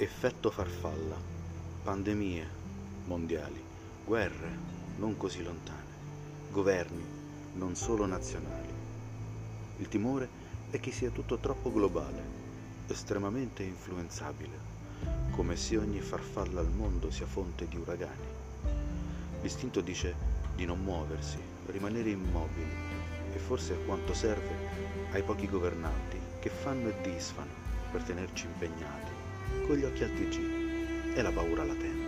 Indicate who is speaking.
Speaker 1: Effetto farfalla, pandemie mondiali, guerre non così lontane, governi non solo nazionali. Il timore è che sia tutto troppo globale, estremamente influenzabile, come se ogni farfalla al mondo sia fonte di uragani. L'istinto dice di non muoversi, rimanere immobili e forse è quanto serve ai pochi governanti che fanno e disfano per tenerci impegnati con gli occhi al TG e la paura latente.